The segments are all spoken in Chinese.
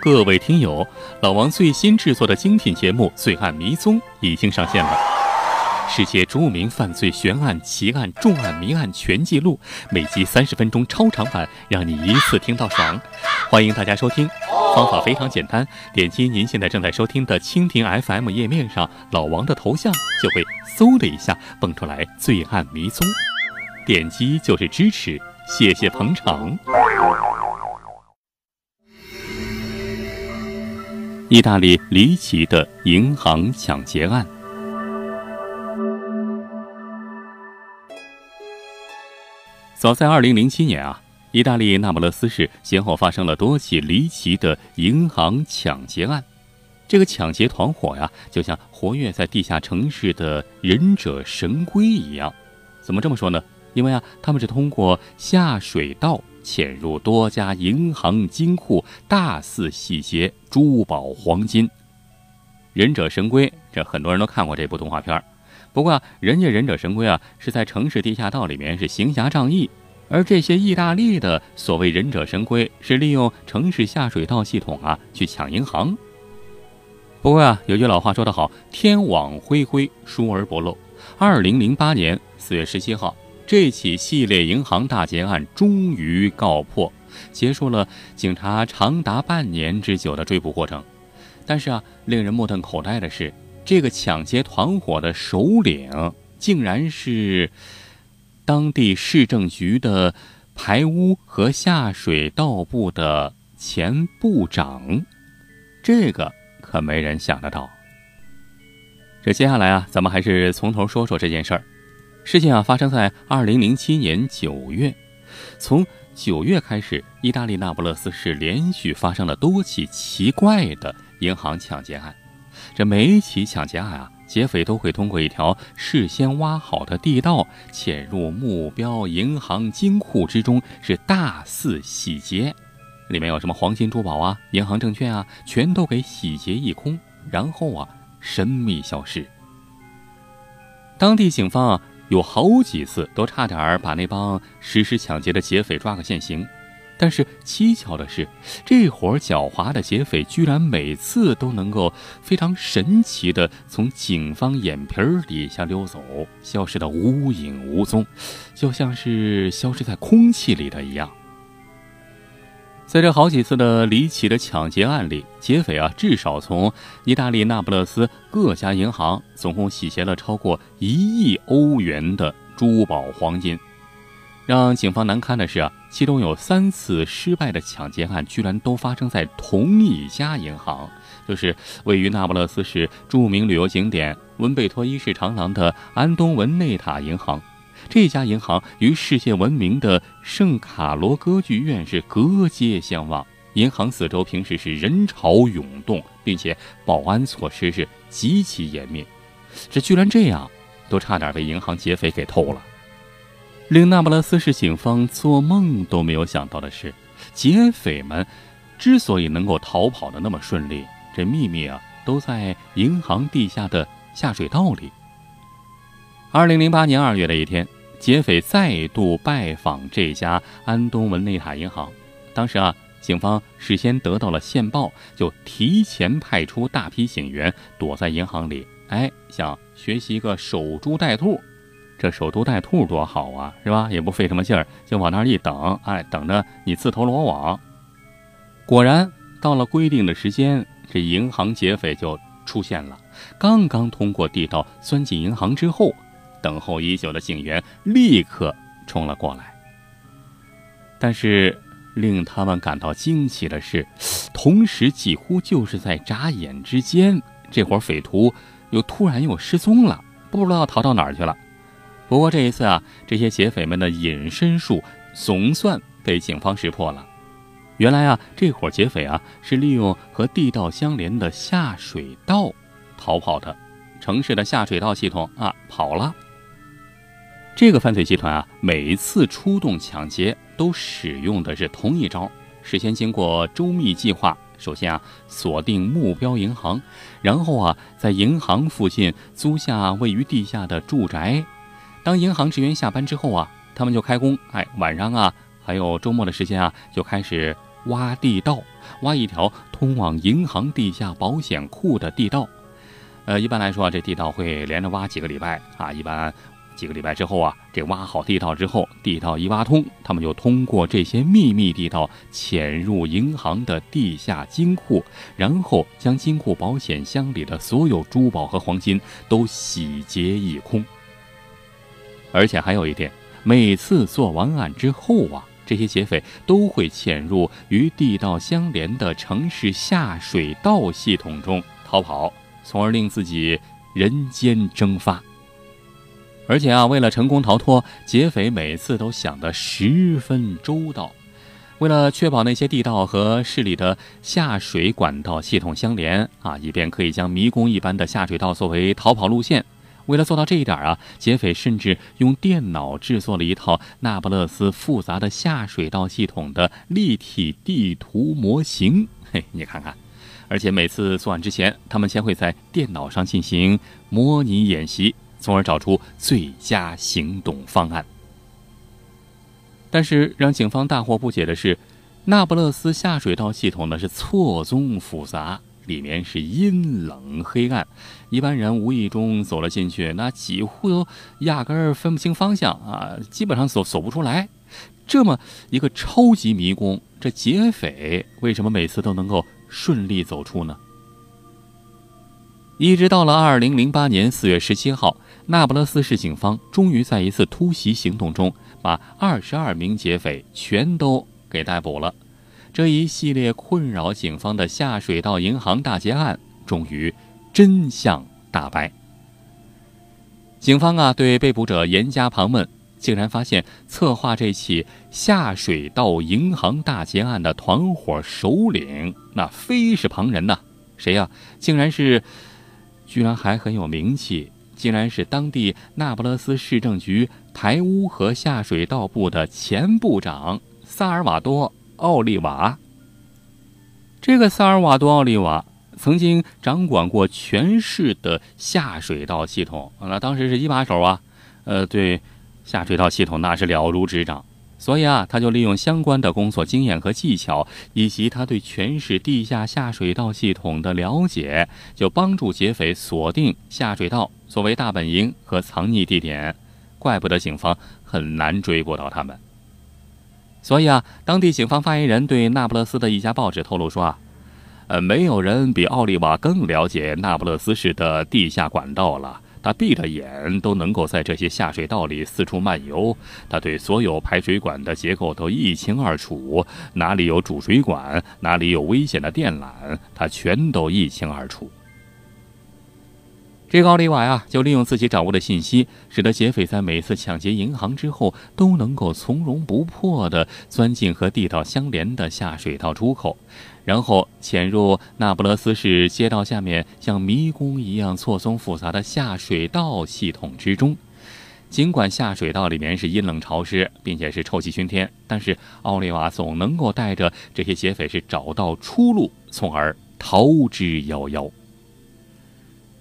各位听友，老王最新制作的精品节目《罪案迷踪》已经上线了，世界著名犯罪悬案、奇案、重案、谜案全记录，每集三十分钟超长版，让你一次听到爽。欢迎大家收听，方法非常简单，点击您现在正在收听的蜻蜓 FM 页面上老王的头像，就会嗖的一下蹦出来《罪案迷踪》，点击就是支持，谢谢捧场。意大利离奇的银行抢劫案。早在二零零七年啊，意大利那不勒斯市先后发生了多起离奇的银行抢劫案。这个抢劫团伙呀，就像活跃在地下城市的忍者神龟一样。怎么这么说呢？因为啊，他们是通过下水道。潜入多家银行金库，大肆洗劫珠宝黄金。忍者神龟，这很多人都看过这部动画片不过啊，人家忍者神龟啊，是在城市地下道里面是行侠仗义，而这些意大利的所谓忍者神龟，是利用城市下水道系统啊去抢银行。不过啊，有句老话说得好：“天网恢恢，疏而不漏。”二零零八年四月十七号。这起系列银行大劫案终于告破，结束了警察长达半年之久的追捕过程。但是啊，令人目瞪口呆的是，这个抢劫团伙的首领竟然是当地市政局的排污和下水道部的前部长。这个可没人想得到。这接下来啊，咱们还是从头说说这件事儿。事件啊发生在二零零七年九月，从九月开始，意大利那不勒斯市连续发生了多起奇怪的银行抢劫案。这每一起抢劫案啊，劫匪都会通过一条事先挖好的地道，潜入目标银行金库之中，是大肆洗劫，里面有什么黄金、珠宝啊、银行证券啊，全都给洗劫一空，然后啊神秘消失。当地警方啊。有好几次都差点把那帮实施抢劫的劫匪抓个现行，但是蹊跷的是，这伙狡猾的劫匪居然每次都能够非常神奇的从警方眼皮底下溜走，消失的无影无踪，就像是消失在空气里的一样。在这好几次的离奇的抢劫案里，劫匪啊至少从意大利那不勒斯各家银行总共洗劫了超过一亿欧元的珠宝黄金。让警方难堪的是啊，其中有三次失败的抢劫案居然都发生在同一家银行，就是位于那不勒斯市著名旅游景点文贝托伊市长廊的安东文内塔银行。这家银行与世界闻名的圣卡罗歌剧院是隔街相望，银行四周平时是人潮涌动，并且保安措施是极其严密。这居然这样，都差点被银行劫匪给偷了。令那不勒斯市警方做梦都没有想到的是，劫匪们之所以能够逃跑的那么顺利，这秘密啊都在银行地下的下水道里。二零零八年二月的一天。劫匪再度拜访这家安东文内塔银行，当时啊，警方事先得到了线报，就提前派出大批警员躲在银行里，哎，想学习一个守株待兔。这守株待兔多好啊，是吧？也不费什么劲儿，就往那儿一等，哎，等着你自投罗网。果然，到了规定的时间，这银行劫匪就出现了。刚刚通过地道钻进银行之后。等候已久的警员立刻冲了过来，但是令他们感到惊奇的是，同时几乎就是在眨眼之间，这伙匪徒又突然又失踪了，不知道逃到哪儿去了。不过这一次啊，这些劫匪们的隐身术总算被警方识破了。原来啊，这伙劫匪啊是利用和地道相连的下水道逃跑的，城市的下水道系统啊跑了。这个犯罪集团啊，每一次出动抢劫都使用的是同一招。事先经过周密计划，首先啊锁定目标银行，然后啊在银行附近租下位于地下的住宅。当银行职员下班之后啊，他们就开工。哎，晚上啊还有周末的时间啊，就开始挖地道，挖一条通往银行地下保险库的地道。呃，一般来说啊，这地道会连着挖几个礼拜啊，一般。几个礼拜之后啊，这挖好地道之后，地道一挖通，他们就通过这些秘密地道潜入银行的地下金库，然后将金库保险箱里的所有珠宝和黄金都洗劫一空。而且还有一点，每次做完案之后啊，这些劫匪都会潜入与地道相连的城市下水道系统中逃跑，从而令自己人间蒸发。而且啊，为了成功逃脱，劫匪每次都想得十分周到。为了确保那些地道和市里的下水管道系统相连啊，以便可以将迷宫一般的下水道作为逃跑路线。为了做到这一点啊，劫匪甚至用电脑制作了一套那不勒斯复杂的下水道系统的立体地图模型。嘿，你看看。而且每次作案之前，他们先会在电脑上进行模拟演习。从而找出最佳行动方案。但是让警方大惑不解的是，那不勒斯下水道系统呢是错综复杂，里面是阴冷黑暗，一般人无意中走了进去，那几乎都压根儿分不清方向啊，基本上走走不出来。这么一个超级迷宫，这劫匪为什么每次都能够顺利走出呢？一直到了二零零八年四月十七号。那不勒斯市警方终于在一次突袭行动中，把二十二名劫匪全都给逮捕了。这一系列困扰警方的下水道银行大劫案，终于真相大白。警方啊，对被捕者严加盘问，竟然发现策划这起下水道银行大劫案的团伙首领，那非是旁人呐，谁呀？竟然是，居然还很有名气。竟然是当地那不勒斯市政局排污和下水道部的前部长萨尔瓦多·奥利瓦。这个萨尔瓦多·奥利瓦曾经掌管过全市的下水道系统，那当时是一把手啊，呃，对下水道系统那是了如指掌。所以啊，他就利用相关的工作经验和技巧，以及他对全市地下下水道系统的了解，就帮助劫匪锁定下水道作为大本营和藏匿地点。怪不得警方很难追捕到他们。所以啊，当地警方发言人对那不勒斯的一家报纸透露说啊，呃，没有人比奥利瓦更了解那不勒斯市的地下管道了。他闭着眼都能够在这些下水道里四处漫游，他对所有排水管的结构都一清二楚，哪里有主水管，哪里有危险的电缆，他全都一清二楚。这个奥利瓦呀，就利用自己掌握的信息，使得劫匪在每次抢劫银行之后，都能够从容不迫地钻进和地道相连的下水道出口，然后潜入那不勒斯市街道下面像迷宫一样错综复杂的下水道系统之中。尽管下水道里面是阴冷潮湿，并且是臭气熏天，但是奥利瓦总能够带着这些劫匪是找到出路，从而逃之夭夭。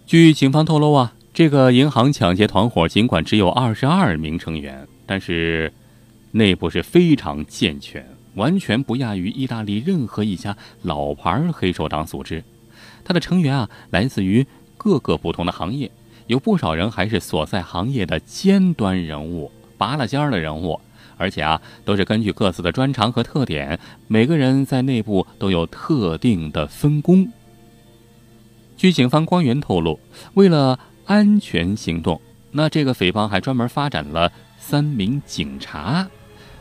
据警方透露啊，这个银行抢劫团伙尽管只有二十二名成员，但是内部是非常健全，完全不亚于意大利任何一家老牌黑手党组织。它的成员啊，来自于各个不同的行业，有不少人还是所在行业的尖端人物、拔了尖儿的人物，而且啊，都是根据各自的专长和特点，每个人在内部都有特定的分工。据警方官员透露，为了安全行动，那这个匪帮还专门发展了三名警察。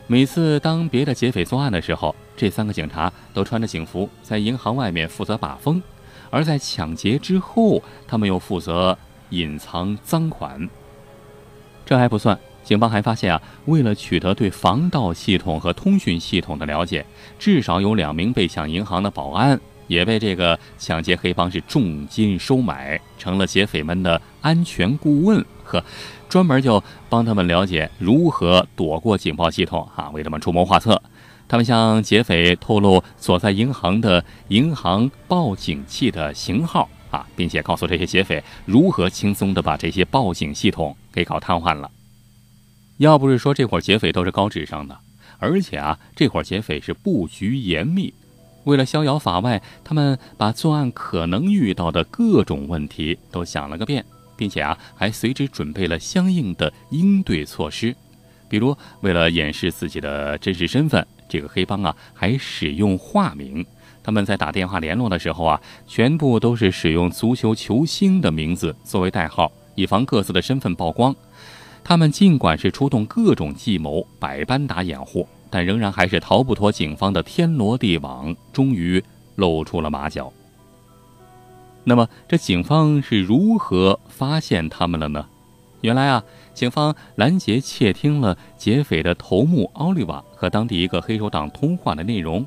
每次当别的劫匪作案的时候，这三个警察都穿着警服，在银行外面负责把风；而在抢劫之后，他们又负责隐藏赃款。这还不算，警方还发现啊，为了取得对防盗系统和通讯系统的了解，至少有两名被抢银行的保安。也被这个抢劫黑帮是重金收买，成了劫匪们的安全顾问，呵，专门就帮他们了解如何躲过警报系统，啊，为他们出谋划策。他们向劫匪透露所在银行的银行报警器的型号，啊，并且告诉这些劫匪如何轻松的把这些报警系统给搞瘫痪了。要不是说这伙劫匪都是高智商的。而且啊，这伙劫匪是布局严密，为了逍遥法外，他们把作案可能遇到的各种问题都想了个遍，并且啊，还随之准备了相应的应对措施。比如，为了掩饰自己的真实身份，这个黑帮啊还使用化名。他们在打电话联络的时候啊，全部都是使用足球球星的名字作为代号，以防各自的身份曝光。他们尽管是出动各种计谋，百般打掩护，但仍然还是逃不脱警方的天罗地网，终于露出了马脚。那么，这警方是如何发现他们了呢？原来啊，警方拦截窃听了劫匪的头目奥利瓦和当地一个黑手党通话的内容，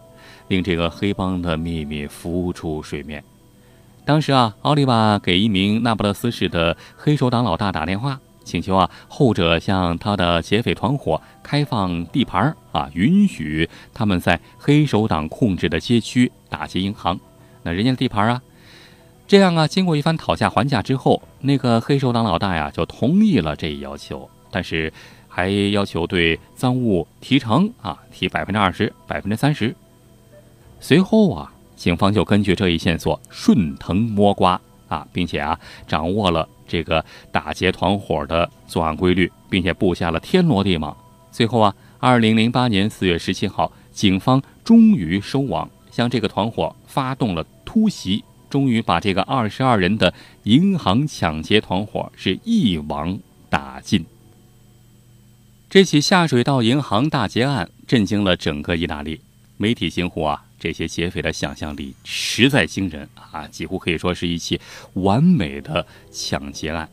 令这个黑帮的秘密浮出水面。当时啊，奥利瓦给一名那不勒斯市的黑手党老大打电话，请求啊后者向他的劫匪团伙开放地盘啊，允许他们在黑手党控制的街区打劫银行。那人家的地盘啊。这样啊，经过一番讨价还价之后，那个黑手党老大呀就同意了这一要求，但是还要求对赃物提成啊，提百分之二十、百分之三十。随后啊，警方就根据这一线索顺藤摸瓜啊，并且啊掌握了这个打劫团伙的作案规律，并且布下了天罗地网。最后啊，二零零八年四月十七号，警方终于收网，向这个团伙发动了突袭。终于把这个二十二人的银行抢劫团伙是一网打尽。这起下水道银行大劫案震惊了整个意大利媒体惊呼啊！这些劫匪的想象力实在惊人啊，几乎可以说是一起完美的抢劫案。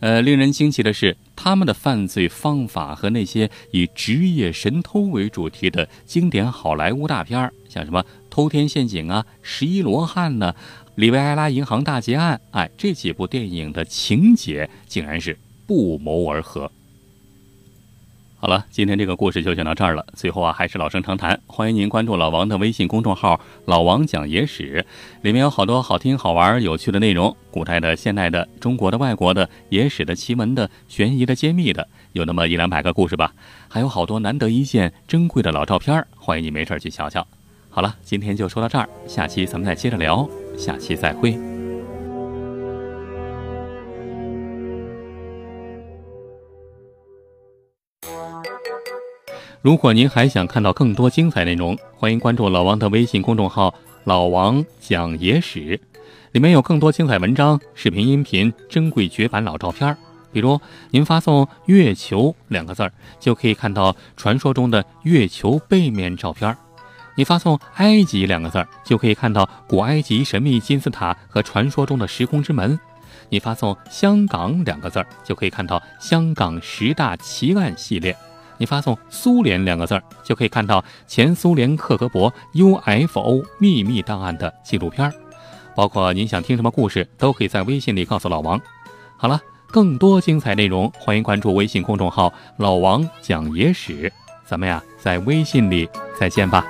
呃，令人惊奇的是，他们的犯罪方法和那些以职业神偷为主题的经典好莱坞大片儿像什么《偷天陷阱》啊，《十一罗汉》呢。里维埃拉银行大劫案，哎，这几部电影的情节竟然是不谋而合。好了，今天这个故事就讲到这儿了。最后啊，还是老生常谈，欢迎您关注老王的微信公众号“老王讲野史”，里面有好多好听、好玩、有趣的内容，古代的、现代的、中国的、外国的、野史的、奇闻的、悬疑的、揭秘的，有那么一两百个故事吧。还有好多难得一见、珍贵的老照片，欢迎你没事去瞧瞧。好了，今天就说到这儿，下期咱们再接着聊。下期再会。如果您还想看到更多精彩内容，欢迎关注老王的微信公众号“老王讲野史”，里面有更多精彩文章、视频、音频、珍贵绝版老照片。比如，您发送“月球”两个字儿，就可以看到传说中的月球背面照片。你发送“埃及”两个字儿，就可以看到古埃及神秘金字塔和传说中的时空之门。你发送“香港”两个字儿，就可以看到香港十大奇案系列。你发送“苏联”两个字儿，就可以看到前苏联克格勃 UFO 秘密档案的纪录片儿。包括您想听什么故事，都可以在微信里告诉老王。好了，更多精彩内容，欢迎关注微信公众号“老王讲野史”。咱们呀，在微信里再见吧。